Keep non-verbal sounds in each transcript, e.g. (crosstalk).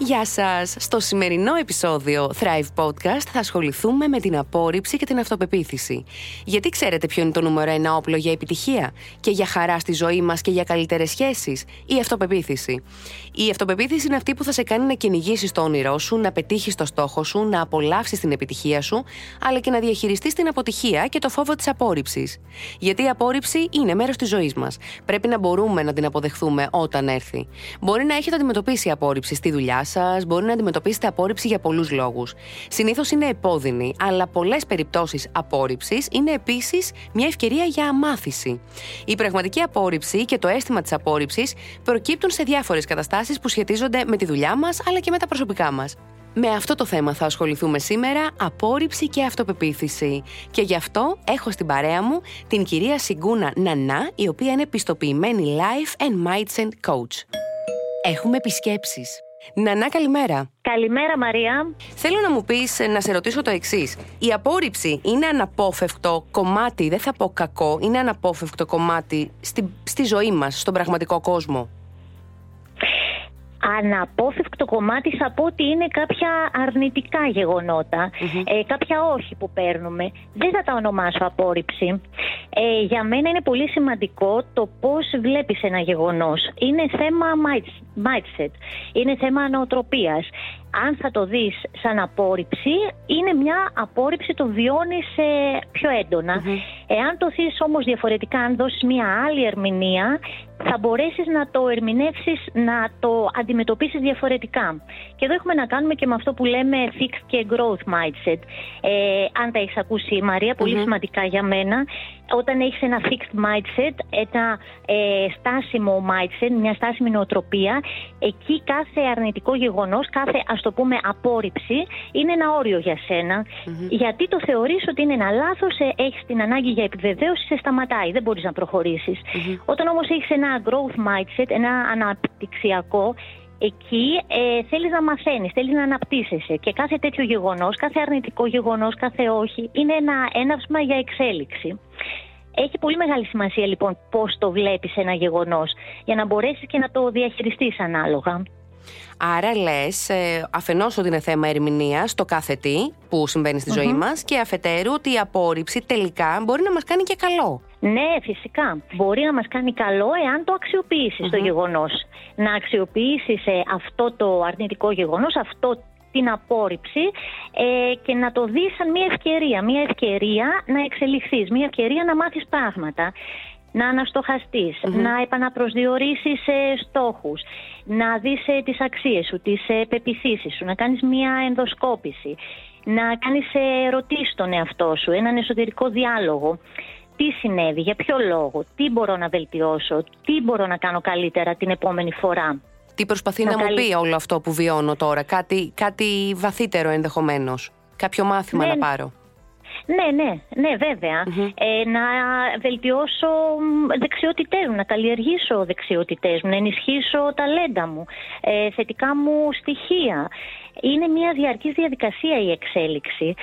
Γεια σας! Στο σημερινό επεισόδιο Thrive Podcast θα ασχοληθούμε με την απόρριψη και την αυτοπεποίθηση. Γιατί ξέρετε ποιο είναι το νούμερο ένα όπλο για επιτυχία; Και για χαρά στη ζωή μας και για καλύτερες σχέσεις, η αυτοπεποίθηση. Η αυτοπεποίθηση είναι αυτή που θα σε κάνει να κυνηγήσεις το όνειρό σου, να πετύχεις το στόχο σου, να απολαύσεις την επιτυχία σου, αλλά και να διαχειριστείς την αποτυχία και το φόβο της απόρριψης. Γιατί η απόρριψη είναι μέρος της ζωής μας. Πρέπει να μπορούμε να την αποδεχθούμε όταν έρθει. Μπορεί να έχετε αντιμετωπίσει απόρριψη στη δουλειά σας, μπορεί να αντιμετωπίσετε απόρριψη για πολλούς λόγους. Συνήθως είναι επώδυνη, αλλά πολλές περιπτώσεις απόρριψης είναι επίσης μια ευκαιρία για αμάθηση. Η πραγματική απόρριψη και το αίσθημα της απόρριψης προκύπτουν σε διάφορες καταστάσεις που σχετίζονται με τη δουλειά μας αλλά και με τα προσωπικά μας. Με αυτό το θέμα θα ασχοληθούμε σήμερα, απόρριψη και αυτοπεποίθηση. Και γι' αυτό έχω στην παρέα μου την κυρία Σιγκούνα Νανά, η οποία είναι πιστοποιημένη Life and Mindset Coach. Έχουμε επισκέψεις. Νανά, καλημέρα. Καλημέρα Μαρία. Θέλω να μου πεις, να σε ρωτήσω το εξής. Η απόρριψη είναι αναπόφευκτο κομμάτι, δεν θα πω κακό, είναι αναπόφευκτο κομμάτι στη, στη ζωή μας, στον πραγματικό κόσμο; Αναπόφευκτο κομμάτι θα πω ότι είναι κάποια αρνητικά ε, κάποια όχι που παίρνουμε. Δεν θα τα ονομάσω απόρριψη. Ε, για μένα είναι πολύ σημαντικό το πώς βλέπεις ένα γεγονός. Είναι θέμα mindset, είναι θέμα νοοτροπίας. Αν θα το δεις σαν απόρριψη, είναι μια απόρριψη, το βιώνεις ε, πιο εντονα Εάν το δεις όμως διαφορετικά, αν δώσεις μια άλλη ερμηνεία, θα μπορέσεις να το ερμηνεύσεις, να το αντιμετωπίσεις διαφορετικά. Και εδώ έχουμε να κάνουμε και με αυτό που λέμε fixed και growth mindset. Ε, αν τα έχεις ακούσει Μαρία, σημαντικά για μένα. Όταν έχεις ένα fixed mindset, ένα ε, στάσιμο mindset, μια στάσιμη νοοτροπία, εκεί κάθε αρνητικό γεγονός, κάθε ας το πούμε απόρριψη, είναι ένα όριο για σενα Γιατί το θεωρείς ότι είναι ένα λάθος, ε, έχεις την ανάγκη για επιβεβαίωση, σε σταματάει, δεν μπορείς να προχωρήσεις. Όταν όμως έχεις ένα growth mindset, ένα αναπτυξιακό, εκεί ε, θέλεις να μαθαίνεις, θέλεις να αναπτύσσεσαι και κάθε τέτοιο γεγονός, κάθε αρνητικό γεγονός, κάθε όχι, είναι ένα έναυσμα για εξέλιξη. Έχει πολύ μεγάλη σημασία λοιπόν πώς το βλέπεις ένα γεγονός για να μπορέσεις και να το διαχειριστείς ανάλογα. Άρα λες, ε, αφενός ότι είναι θέμα ερμηνείας το κάθε τι που συμβαίνει στη ζωή μας και αφετέρου ότι η απόρριψη τελικά μπορεί να μας κάνει και καλό. Ναι, φυσικά. Μπορεί να μας κάνει καλό εάν το αξιοποιήσεις το γεγονός. Να αξιοποιήσεις ε, αυτό το αρνητικό γεγονός, αυτό την απόρριψη ε, και να το δεις σαν μια ευκαιρία. Μια ευκαιρία να εξελιχθείς, μια ευκαιρία να μάθεις πράγματα να αναστοχαστεις να επαναπροσδιορίσεις ε, στόχους, να δεις ε, τις αξίες σου, τις ε, πεπιθήσεις σου, να κάνεις μια ενδοσκόπηση, να κάνεις ε, ερωτήσεις στον εαυτό σου, έναν εσωτερικό διάλογο. Τι συνέβη, για ποιο λόγο, τι μπορώ να βελτιώσω, τι μπορώ να κάνω καλύτερα την επόμενη φορά. Τι προσπαθεί να, μου πει όλο αυτό που βιώνω τώρα, κάτι, κάτι βαθύτερο ενδεχομένως, κάποιο μάθημα ναι, να πάρω. Ναι, ναι, ναι, βεβαια Ε, να βελτιώσω δεξιότητές μου, να καλλιεργήσω δεξιότητές μου, να ενισχύσω ταλέντα μου, ε, θετικά μου στοιχεία. Είναι μια διαρκής διαδικασία η εξέλιξη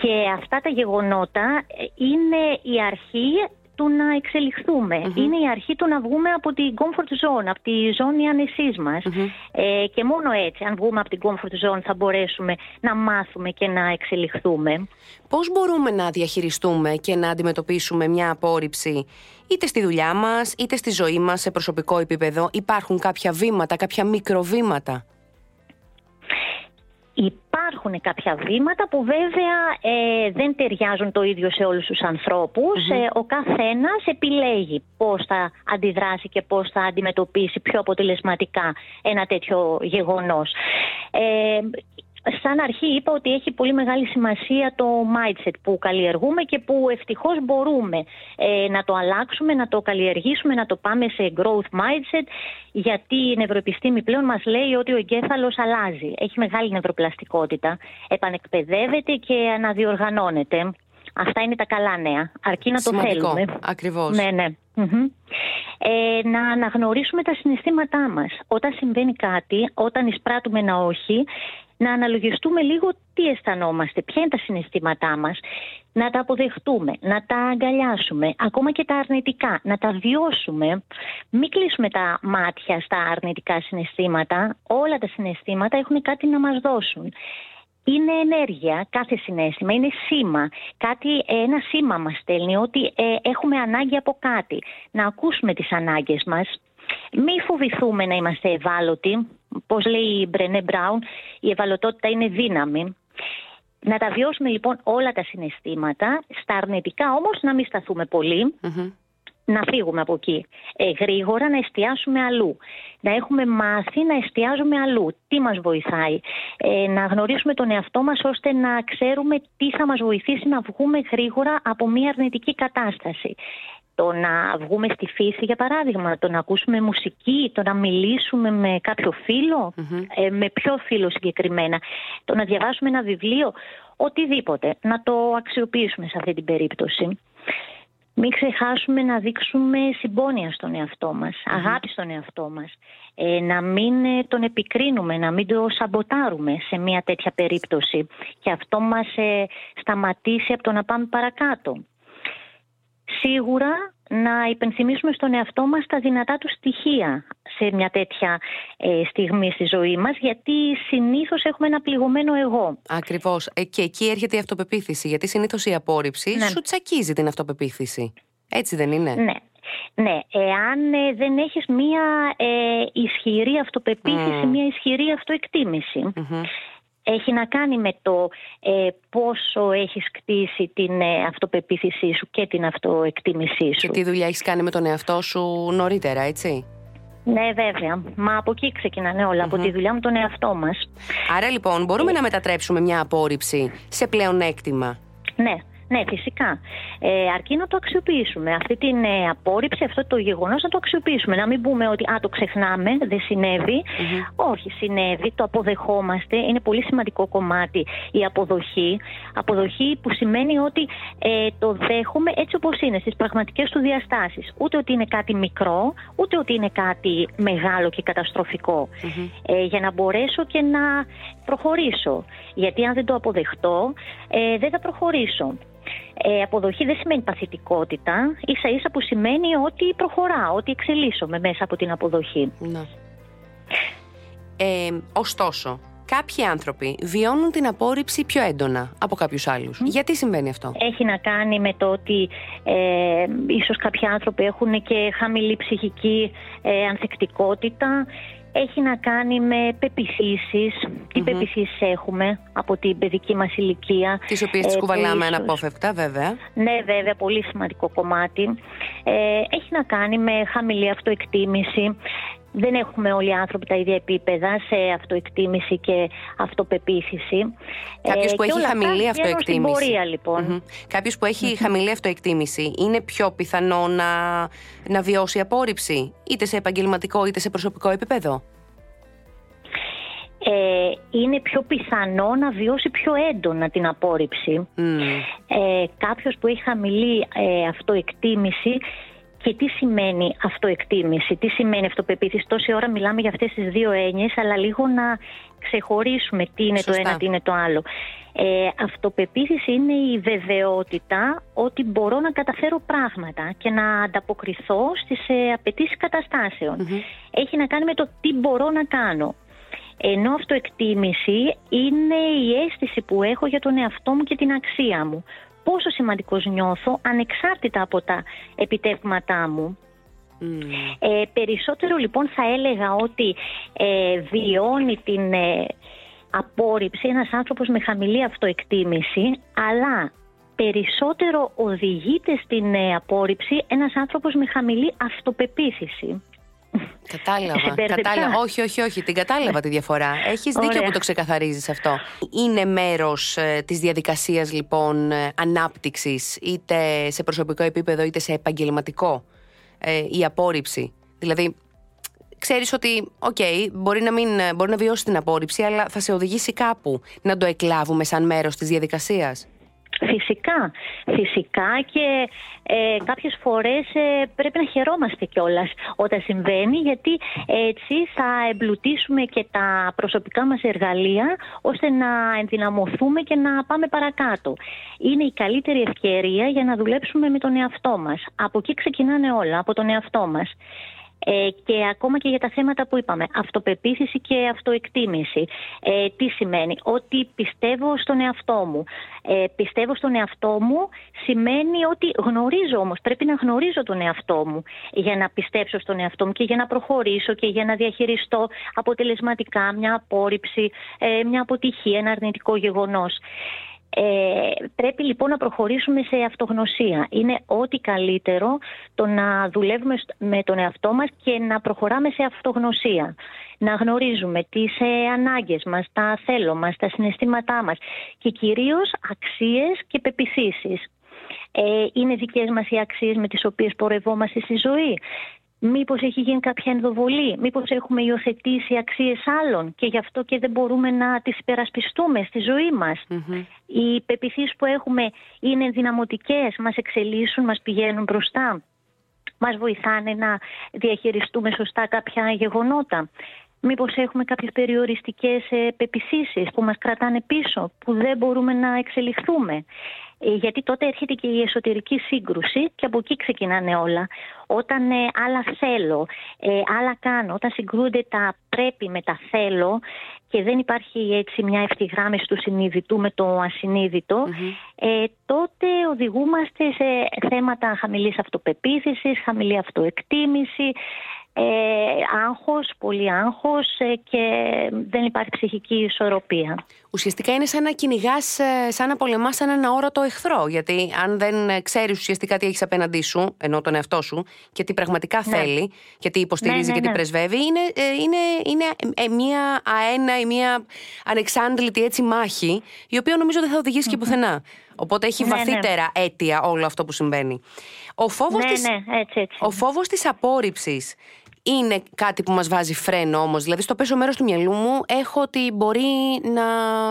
και αυτά τα γεγονότα ε, είναι η αρχή του να εξελιχθουμε Είναι η αρχή του να βγούμε από την comfort zone, από τη ζώνη ανεσής μας. Ε, και μόνο έτσι, αν βγούμε από την comfort zone, θα μπορέσουμε να μάθουμε και να εξελιχθούμε. Πώς μπορούμε να διαχειριστούμε και να αντιμετωπίσουμε μια απόρριψη είτε στη δουλειά μας, είτε στη ζωή μας σε προσωπικό επίπεδο; Υπάρχουν κάποια βήματα, κάποια μικροβήματα; Υπάρχουν κάποια βήματα που βέβαια ε, δεν ταιριάζουν το ίδιο σε όλους τους ανθρώπους. Ε, ο καθένας επιλέγει πώς θα αντιδράσει και πώς θα αντιμετωπίσει πιο αποτελεσματικά ένα τέτοιο γεγονός. Ε, σαν αρχή είπα ότι έχει πολύ μεγάλη σημασία το mindset που καλλιεργούμε και που ευτυχώς μπορούμε ε, να το αλλάξουμε, να το καλλιεργήσουμε, να το πάμε σε growth mindset γιατί η νευροεπιστήμη πλέον μας λέει ότι ο εγκέφαλος αλλάζει. Έχει μεγάλη νευροπλαστικότητα, επανεκπαιδεύεται και αναδιοργανώνεται. Αυτά είναι τα καλά νέα. Αρκεί να το θέλουμε. Ακριβώς. Ναι, ναι. Ε, να αναγνωρίσουμε τα συναισθήματά μας. Όταν συμβαίνει κάτι, όταν εισπράττουμε ένα όχι, να αναλογιστούμε λίγο τι αισθανόμαστε, ποια είναι τα συναισθήματά μας, να τα αποδεχτούμε, να τα αγκαλιάσουμε, ακόμα και τα αρνητικά, να τα βιώσουμε. Μην κλείσουμε τα μάτια στα αρνητικά συναισθήματα. Όλα τα συναισθήματα έχουν κάτι να μας δώσουν. Είναι ενέργεια, κάθε συνέστημα, είναι σήμα. Κάτι, ένα σήμα μας στέλνει ότι ε, έχουμε ανάγκη από κάτι. Να ακούσουμε τις ανάγκες μας, μη φοβηθούμε να είμαστε ευάλωτοι. Πώς λέει η Μπρενέ Μπράουν, η ευαλωτότητα είναι δύναμη. Να τα βιώσουμε λοιπόν όλα τα συναισθήματα, στα αρνητικά όμως να μην σταθούμε να φύγουμε από εκεί. Ε, γρήγορα να εστιάσουμε αλλού. Να έχουμε μάθει να εστιάζουμε αλλού. Τι μας βοηθάει. Ε, να γνωρίσουμε τον εαυτό μας ώστε να ξέρουμε τι θα μας βοηθήσει να βγούμε γρήγορα από μια αρνητική κατάσταση το να βγούμε στη φύση για παράδειγμα, το να ακούσουμε μουσική, το να μιλήσουμε με κάποιο ε, με ποιο φίλο συγκεκριμένα, το να διαβάσουμε ένα βιβλίο, οτιδήποτε, να το αξιοποιήσουμε σε αυτή την περίπτωση. Μην ξεχάσουμε να δείξουμε συμπόνια στον εαυτό μας, αγάπη στον εαυτό μας. Ε, να μην ε, τον επικρίνουμε, να μην το σαμποτάρουμε σε μια τέτοια περίπτωση. Και αυτό μας σταματήσει από το να πάμε παρακάτω σίγουρα να υπενθυμίσουμε στον εαυτό μας τα δυνατά του στοιχεία σε μια τέτοια ε, στιγμή στη ζωή μας γιατί συνήθως έχουμε ένα πληγωμένο εγώ. Ακριβώς. Ε, και εκεί έρχεται η αυτοπεποίθηση γιατί συνήθως η απόρριψη ναι. σου τσακίζει την αυτοπεποίθηση. Έτσι δεν είναι; Ναι. Ναι, εάν ε, δεν έχεις μία ισχυρή αυτοπεποίθηση, μία ισχυρή έχει να κάνει με το ε, πόσο έχεις κτίσει την ε, αυτοπεποίθησή σου και την αυτοεκτίμησή σου. Και τι δουλειά έχεις κάνει με τον εαυτό σου νωρίτερα, έτσι; Ναι, βέβαια. Μα από εκεί ξεκινάνε από τη δουλειά με τον εαυτό μας. Άρα λοιπόν μπορούμε ε. να μετατρέψουμε μια απόρριψη σε πλεονέκτημα; Ναι, ναι, φυσικά. Ε, αρκεί να το αξιοποιήσουμε. Αυτή την ε, απόρριψη, αυτό το γεγονός να το αξιοποιήσουμε. Να μην πούμε ότι α, το ξεχνάμε, δεν συνεβη Όχι, συνέβη, το αποδεχόμαστε. Είναι πολύ σημαντικό κομμάτι η αποδοχή. Αποδοχή που σημαίνει ότι ε, το δέχομαι έτσι όπως είναι, στις πραγματικές του διαστάσεις. Ούτε ότι είναι κάτι μικρό, ούτε ότι είναι κάτι μεγάλο και καταστροφικο Ε, για να μπορέσω και να προχωρήσω. Γιατί αν δεν το αποδεχτώ, ε, δεν θα προχωρήσω. Ε, αποδοχή δεν σημαίνει παθητικότητα, ίσα ίσα που σημαίνει ότι προχωράω, ότι εξελίσσομαι μέσα από την αποδοχή. Ναι. Ε, ωστόσο, κάποιοι άνθρωποι βιώνουν την απόρριψη πιο έντονα από κάποιους άλλους. Γιατί συμβαίνει αυτό; Έχει να κάνει με το ότι ε, ίσως κάποιοι άνθρωποι έχουν και χαμηλή ψυχική ε, ανθεκτικότητα έχει να κάνει με πεπιθήσεις. Τι πεπιθήσεις έχουμε από την παιδική μας ηλικία. Τις οποίες τις ε, κουβαλάμε αναπόφευκτα βέβαια. Ναι βέβαια, πολύ σημαντικό κομμάτι. Ε, έχει να κάνει με χαμηλή αυτοεκτίμηση. Δεν έχουμε όλοι οι άνθρωποι τα ίδια επίπεδα σε αυτοεκτίμηση και αυτοπεποίθηση. Κάποιος ε, που έχει χαμηλή αυτοεκτίμηση. Πορεία, λοιπόν. Κάποιος που εχει χαμηλή αυτοεκτίμηση, είναι πιο πιθανό να, να βιώσει απόρριψη, είτε σε επαγγελματικό είτε σε προσωπικό επίπεδο; Ε, είναι πιο πιθανό να βιώσει πιο έντονα την απόρριψη. Ε, κάποιος που έχει χαμηλή ε, αυτοεκτίμηση και τι σημαίνει αυτοεκτίμηση, τι σημαίνει αυτοπεποίθηση. Τόση ώρα μιλάμε για αυτές τις δύο έννοιες, αλλά λίγο να ξεχωρίσουμε τι είναι το ένα, τι είναι το άλλο. Ε, αυτοπεποίθηση είναι η βεβαιότητα ότι μπορώ να καταφέρω πράγματα και να ανταποκριθώ στις ε, απαιτήσεις Έχει να κάνει με το τι μπορώ να κάνω. Ενώ αυτοεκτίμηση είναι η αίσθηση που έχω για τον εαυτό μου και την αξία μου πόσο σημαντικός νιώθω ανεξάρτητα από τα επιτεύγματά μου. Ε, περισσότερο λοιπόν θα έλεγα ότι ε, βιώνει την ε, απόρριψη ένας άνθρωπος με χαμηλή αυτοεκτίμηση αλλά περισσότερο οδηγείται στην ε, απόρριψη ένας άνθρωπος με χαμηλή αυτοπεποίθηση. Κατάλαβα. κατάλαβα. Όχι, όχι, όχι. Την κατάλαβα τη διαφορά. Έχεις δίκιο που το ξεκαθαρίζεις αυτό. Είναι μέρος ε, της διαδικασίας λοιπόν ε, ανάπτυξης, είτε σε προσωπικό επίπεδο είτε σε επαγγελματικό, ε, η απόρριψη. Δηλαδή, ξέρεις ότι, οκ, μπορεί, να μην, μπορεί να βιώσει την απόρριψη, αλλά θα σε οδηγήσει κάπου να το εκλάβουμε σαν μέρος της διαδικασίας. Φυσικά, φυσικά και ε, κάποιες φορές ε, πρέπει να χαιρόμαστε κιόλας όταν συμβαίνει γιατί έτσι θα εμπλουτίσουμε και τα προσωπικά μας εργαλεία ώστε να ενδυναμωθούμε και να πάμε παρακάτω. Είναι η καλύτερη ευκαιρία για να δουλέψουμε με τον εαυτό μας. Από εκεί ξεκινάνε όλα, από τον εαυτό μας. Ε, και ακόμα και για τα θέματα που είπαμε, αυτοπεποίθηση και αυτοεκτίμηση. Ε, τι σημαίνει, ότι πιστεύω στον εαυτό μου. Ε, πιστεύω στον εαυτό μου σημαίνει ότι γνωρίζω όμως, πρέπει να γνωρίζω τον εαυτό μου για να πιστέψω στον εαυτό μου και για να προχωρήσω και για να διαχειριστώ αποτελεσματικά μια απόρριψη, ε, μια αποτυχία, ένα αρνητικό γεγονός. Ε, πρέπει λοιπόν να προχωρήσουμε σε αυτογνωσία. Είναι ό,τι καλύτερο το να δουλεύουμε με τον εαυτό μας και να προχωράμε σε αυτογνωσία. Να γνωρίζουμε τις ε, ανάγκες μας, τα θέλω μας, τα συναισθήματά μας και κυρίως αξίες και πεπιθήσεις. Ε, είναι δικές μας οι αξίες με τις οποίες πορευόμαστε στη ζωή. Μήπως έχει γίνει κάποια ενδοβολή, μήπως έχουμε υιοθετήσει αξίες άλλων και γι' αυτό και δεν μπορούμε να τις υπερασπιστούμε στη ζωή μας. Οι πεπιθήσεις που έχουμε είναι δυναμωτικές, μας εξελίσσουν, μας πηγαίνουν μπροστά, μας βοηθάνε να διαχειριστούμε σωστά κάποια γεγονότα. Μήπως έχουμε κάποιες περιοριστικές ε, πεπιθήσεις που μας κρατάνε πίσω, που δεν μπορούμε να εξελιχθούμε; Ε, γιατί τότε έρχεται και η εσωτερική σύγκρουση και από εκεί ξεκινάνε όλα. Όταν ε, άλλα θέλω, ε, άλλα κάνω, όταν συγκρούνται τα πρέπει με τα θέλω και δεν υπάρχει έτσι μια ευθυγράμμιση του συνειδητού με το ασυνειδητο ε, τότε οδηγούμαστε σε θέματα χαμηλής αυτοπεποίθησης, χαμηλή αυτοεκτίμηση, ε, άγχος, πολύ άγχος ε, και δεν υπάρχει ψυχική ισορροπία. Ουσιαστικά είναι σαν να κυνηγάς, ε, σαν να πολεμάς έναν αόρατο εχθρό. Γιατί αν δεν ξέρεις ουσιαστικά τι έχεις απέναντί σου, ενώ τον εαυτό σου, και τι πραγματικά ναι. θέλει, και τι υποστηρίζει ναι, ναι, και τι ναι. πρεσβεύει, είναι, ε, είναι, είναι μια αένα ή μια ανεξάντλητη έτσι μάχη, η οποία νομίζω δεν θα οδηγήσει και πουθενά. Οπότε έχει βαθύτερα αίτια όλο αυτό που συμβαίνει. Ο φόβος, της, Ο φόβος της απόρριψης είναι κάτι που μας βάζει φρένο όμως. Δηλαδή στο πέσο μέρος του μυαλού μου έχω ότι μπορεί να,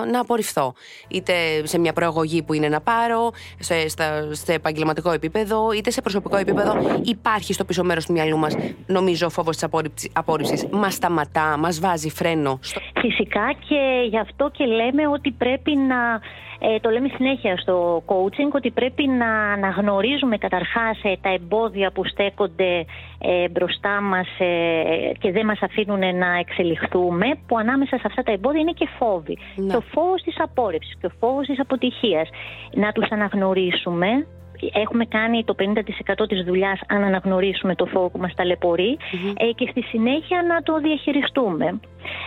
να απορριφθώ. Είτε σε μια προαγωγή που είναι να πάρω, σε, σε επαγγελματικό επίπεδο, είτε σε προσωπικό επίπεδο. Υπάρχει στο πίσω μέρος του μυαλού μας, νομίζω, ο φόβος της απόρριψης. Μας σταματά, μας βάζει φρένο. Φυσικά και γι' αυτό και λέμε ότι πρέπει να ε, το λέμε συνέχεια στο coaching ότι πρέπει να αναγνωρίζουμε καταρχάς ε, τα εμπόδια που στέκονται ε, μπροστά μας ε, και δεν μας αφήνουν να εξελιχθούμε που ανάμεσα σε αυτά τα εμπόδια είναι και φόβοι. Ναι. Το φόβος της απόρρευσης και ο φόβος της αποτυχίας. Να τους αναγνωρίσουμε έχουμε κάνει το 50% της δουλειάς αν αναγνωρίσουμε το φόβο που μας ταλαιπωρει ε, και στη συνέχεια να το διαχειριστούμε.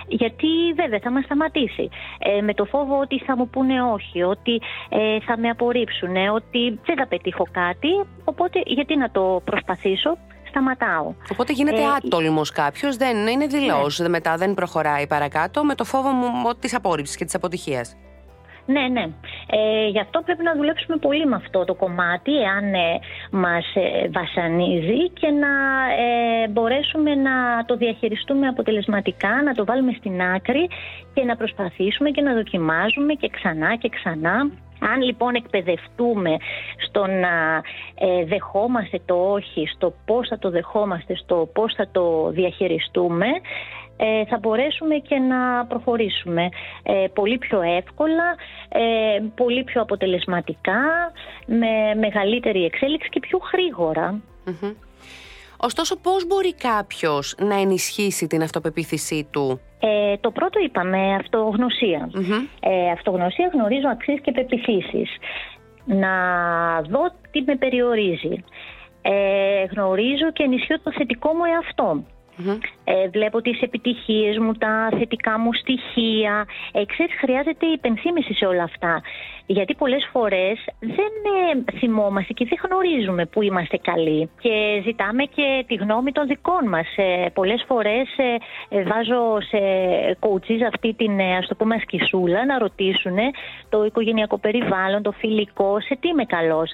Γιατί βέβαια θα μας σταματήσει. Ε, με το φόβο ότι θα μου πούνε όχι, ότι ε, θα με απορρίψουν, ότι δεν θα πετύχω κάτι, οπότε γιατί να το προσπαθήσω. Σταματάω. Οπότε γίνεται ε, άτολμος κάποιος, δεν είναι δηλό. Ναι. Μετά δεν προχωράει παρακάτω με το φόβο μου της απόρριψης και της αποτυχίας. Ναι, ναι. Ε, γι' αυτό πρέπει να δουλέψουμε πολύ με αυτό το κομμάτι, εάν ε, μας ε, βασανίζει και να ε, μπορέσουμε να το διαχειριστούμε αποτελεσματικά, να το βάλουμε στην άκρη και να προσπαθήσουμε και να δοκιμάζουμε και ξανά και ξανά. Αν λοιπόν εκπαιδευτούμε στο να ε, δεχόμαστε το όχι, στο πώς θα το δεχόμαστε, στο πώς θα το διαχειριστούμε, ε, θα μπορέσουμε και να προχωρήσουμε ε, πολύ πιο εύκολα, ε, πολύ πιο αποτελεσματικά, με μεγαλύτερη εξέλιξη και πιο γρήγορα. Ωστόσο, πώς μπορεί κάποιος να ενισχύσει την αυτοπεποίθησή του; Ε, το πρώτο είπαμε, αυτογνωσία. Ε, αυτογνωσία γνωρίζω αξίες και πεπιθήσεις. Να δω τι με περιορίζει. Ε, γνωρίζω και ενισχύω το θετικό μου εαυτό. Ε, βλέπω τις επιτυχίες μου, τα θετικά μου στοιχεία. Ε, ξέρεις, χρειάζεται υπενθύμηση σε όλα αυτά. Γιατί πολλές φορές δεν ε, θυμόμαστε και δεν γνωρίζουμε που είμαστε καλοί. Και ζητάμε και τη γνώμη των δικών μας. Ε, πολλές φορές ε, βάζω σε κότσις αυτή την, ας το πούμε, ασκησούλα να ρωτήσουν το οικογενειακό περιβάλλον, το φιλικό, σε τι είμαι καλός.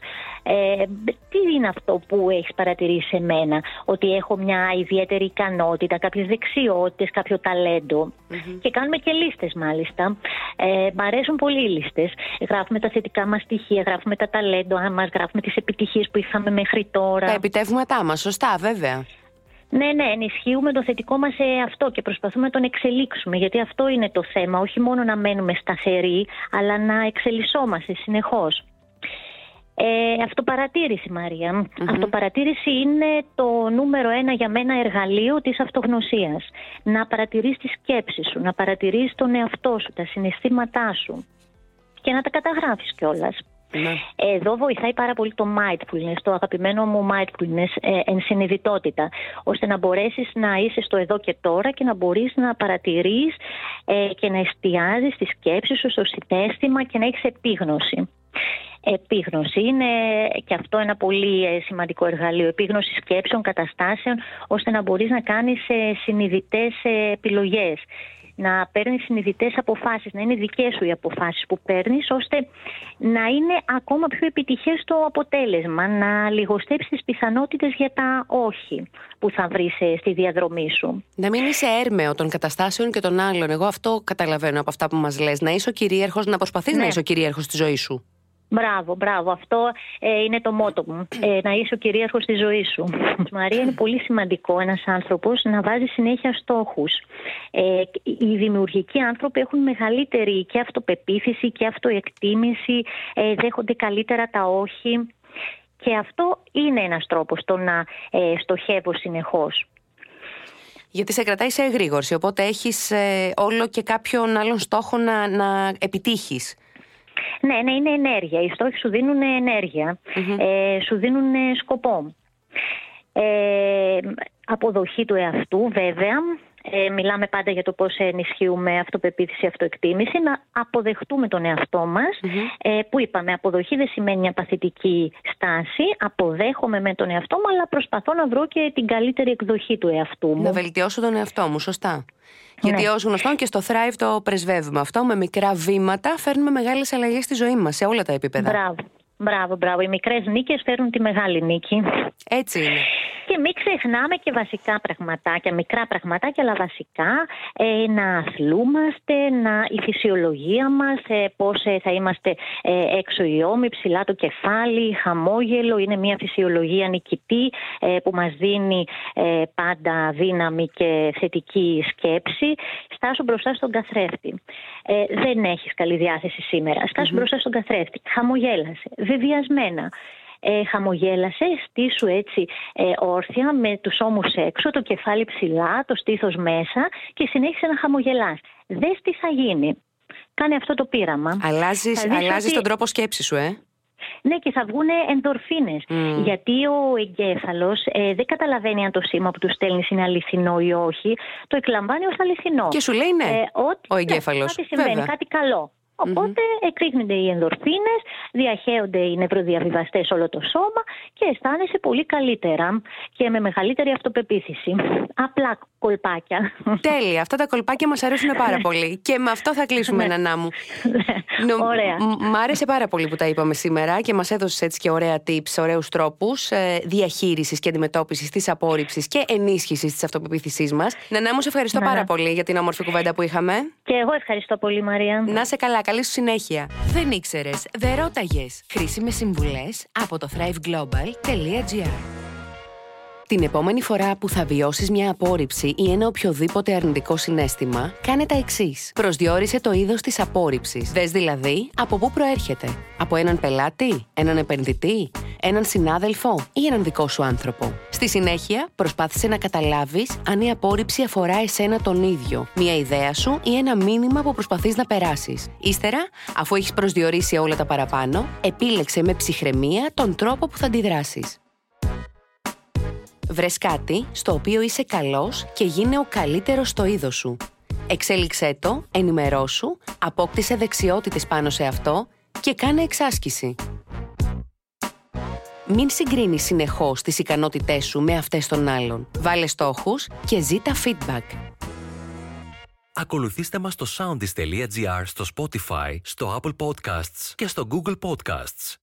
τι είναι αυτό που έχεις παρατηρήσει σε μένα, ότι έχω μια ιδιαίτερη ικανότητα, κάποιες δεξιότητες, κάποιο και κάνουμε και λίστες μάλιστα. Ε, μ' αρέσουν πολύ οι λίστες. Γράφουμε τα θετικά μας στοιχεία, γράφουμε τα ταλέντο μας, γράφουμε τις επιτυχίες που είχαμε μέχρι τώρα. Τα επιτεύγματά μας, σωστά βέβαια. Ναι, ναι, ενισχύουμε το θετικό μας αυτό και προσπαθούμε να τον εξελίξουμε. Γιατί αυτό είναι το θέμα. Όχι μόνο να μένουμε σταθεροί, αλλά να εξελισσόμαστε συνεχώς. Ε, αυτοπαρατήρηση, Αυτοπαρατήρηση είναι το νούμερο ένα για μένα εργαλείο της αυτογνωσίας. Να παρατηρείς τη σκέψη σου, να παρατηρείς τον εαυτό σου, τα συναισθήματά σου και να τα καταγράφεις κιόλας. Ναι. Εδώ βοηθάει πάρα πολύ το mindfulness, το αγαπημένο μου mindfulness, ε, ενσυνειδητότητα, ώστε να μπορέσεις να είσαι στο εδώ και τώρα και να μπορείς να παρατηρείς ε, και να εστιάζεις τη σκέψη σου στο συνέστημα και να έχεις επίγνωση. Επίγνωση είναι και αυτό ένα πολύ ε, σημαντικό εργαλείο. Επίγνωση σκέψεων, καταστάσεων, ώστε να μπορείς να κάνεις ε, συνειδητές επιλογές να παίρνεις συνειδητές αποφάσεις, να είναι δικές σου οι αποφάσεις που παίρνεις, ώστε να είναι ακόμα πιο επιτυχές το αποτέλεσμα, να λιγοστέψεις τις πιθανότητες για τα όχι που θα βρεις ε, στη διαδρομή σου. Να μην είσαι έρμεο των καταστάσεων και των άλλων. Εγώ αυτό καταλαβαίνω από αυτά που μας λες. Να είσαι ο κυρίαρχος, να προσπαθείς να ναι. είσαι ο κυρίαρχος στη ζωή σου. Μπράβο, μπράβο. Αυτό ε, είναι το μότο μου. Ε, να είσαι ο κυρίαρχος της ζωής σου. (laughs) Μαρία, είναι πολύ σημαντικό ένας άνθρωπος να βάζει συνέχεια στόχους. Ε, οι δημιουργικοί άνθρωποι έχουν μεγαλύτερη και αυτοπεποίθηση και αυτοεκτίμηση, ε, δέχονται καλύτερα τα όχι. Και αυτό είναι ένας τρόπος το να ε, στοχεύω συνεχώς. Γιατί σε κρατάει σε εγρήγορση, οπότε έχεις ε, όλο και κάποιον άλλον στόχο να, να επιτύχεις. Ναι, ναι, είναι ενέργεια. Οι στόχοι σου δίνουν ε, σου δίνουν σκοπό. Ε, αποδοχή του εαυτού βέβαια ε, μιλάμε πάντα για το πώς ενισχύουμε αυτοπεποίθηση, αυτοεκτίμηση, να αποδεχτούμε τον εαυτό μας, ε, που είπαμε αποδοχή δεν σημαίνει μια παθητική στάση, αποδέχομαι με τον εαυτό μου, αλλά προσπαθώ να βρω και την καλύτερη εκδοχή του εαυτού μου. Να βελτιώσω τον εαυτό μου, σωστά. Γιατί ναι. ω γνωστόν και στο Thrive το πρεσβεύουμε αυτό. Με μικρά βήματα φέρνουμε μεγάλες αλλαγές στη ζωή μας σε όλα τα επίπεδα. Μπράβο. Μπράβο, μπράβο. Οι μικρές νίκες φέρνουν τη μεγάλη νίκη. Έτσι είναι. Και μην ξεχνάμε και βασικά πραγματάκια, μικρά πραγματάκια, αλλά βασικά ε, να αθλούμαστε, να, η φυσιολογία μας, ε, πώς ε, θα είμαστε ε, έξω οι ώμοι, ψηλά το κεφάλι, χαμόγελο, είναι μια φυσιολογία νικητή ε, που μας δίνει ε, πάντα δύναμη και θετική σκέψη. Στάσου μπροστά στον καθρέφτη. δεν έχεις καλή διάθεση σήμερα. μπροστά στον καθρέφτη. Χαμογέλασε. Βεβαιασμένα ε, χαμογέλασε, στήσου έτσι ε, όρθια με τους ώμους έξω, το κεφάλι ψηλά, το στήθος μέσα και συνέχισε να χαμογελάς. Δες τι θα γίνει. Κάνε αυτό το πείραμα. Αλλάζεις, αλλάζεις τον τρόπο σκέψης σου, ε; Ναι, και θα βγουν ενδορφίνες. Γιατί ο εγκέφαλος ε, δεν καταλαβαίνει αν το σήμα που του στέλνεις είναι αληθινό ή όχι. Το εκλαμβάνει ως αληθινό. Και σου λέει ναι. Ε, ότι, ο εγκέφαλος. Ναι, κάτι συμβαίνει, κάτι καλό. Οπότε mm-hmm. εκρήγνονται οι ενδορφίνες, διαχέονται οι νευροδιαβιβαστές όλο το σώμα και αισθάνεσαι πολύ καλύτερα και με μεγαλύτερη αυτοπεποίθηση. Απλά κολπάκια. Τέλεια. Αυτά τα κολπάκια μας αρέσουν πάρα ναι. πολύ. Και με αυτό θα κλείσουμε, ναι. Νανά μου. Ναι. Ωραία. Μ' άρεσε πάρα πολύ που τα είπαμε σήμερα και μας έδωσες έτσι και ωραία tips, ωραίους τρόπους ε, διαχείρισης και αντιμετώπισης της απόρριψης και ενίσχυσης της αυτοπεποίθησής μας. Νανά μου, σε ευχαριστώ πάρα πολύ για την όμορφη κουβέντα που είχαμε. Και εγώ ευχαριστώ πολύ, Μαρία. Να σε καλά. Καλή σου συνέχεια. Δεν ήξερες, δεν ρώταγες. Χρήσιμες συμβουλές από το thriveglobal.gr. Την επόμενη φορά που θα βιώσεις μια απόρριψη ή ένα οποιοδήποτε αρνητικό συνέστημα, κάνε τα εξής. Προσδιορίσε το είδος της απόρριψης. Δες δηλαδή από πού προέρχεται. Από έναν πελάτη, έναν επενδυτή, έναν συνάδελφο ή έναν δικό σου άνθρωπο. Στη συνέχεια, προσπάθησε να καταλάβεις αν η απόρριψη αφορά εσένα τον ίδιο, μια ιδέα σου ή ένα μήνυμα που προσπαθείς να περάσεις. Ύστερα, αφού έχεις προσδιορίσει όλα τα παραπάνω, επίλεξε με ψυχραιμία τον τρόπο που θα αντιδράσεις. Βρες κάτι στο οποίο είσαι καλός και γίνε ο καλύτερος στο είδος σου. Εξέλιξέ το, ενημερώσου, απόκτησε δεξιότητες πάνω σε αυτό και κάνε εξάσκηση. Μην συγκρίνεις συνεχώς τις ικανότητές σου με αυτές των άλλων. Βάλε στόχους και ζήτα feedback. Ακολουθήστε μας στο soundis.gr, στο Spotify, στο Apple Podcasts και στο Google Podcasts.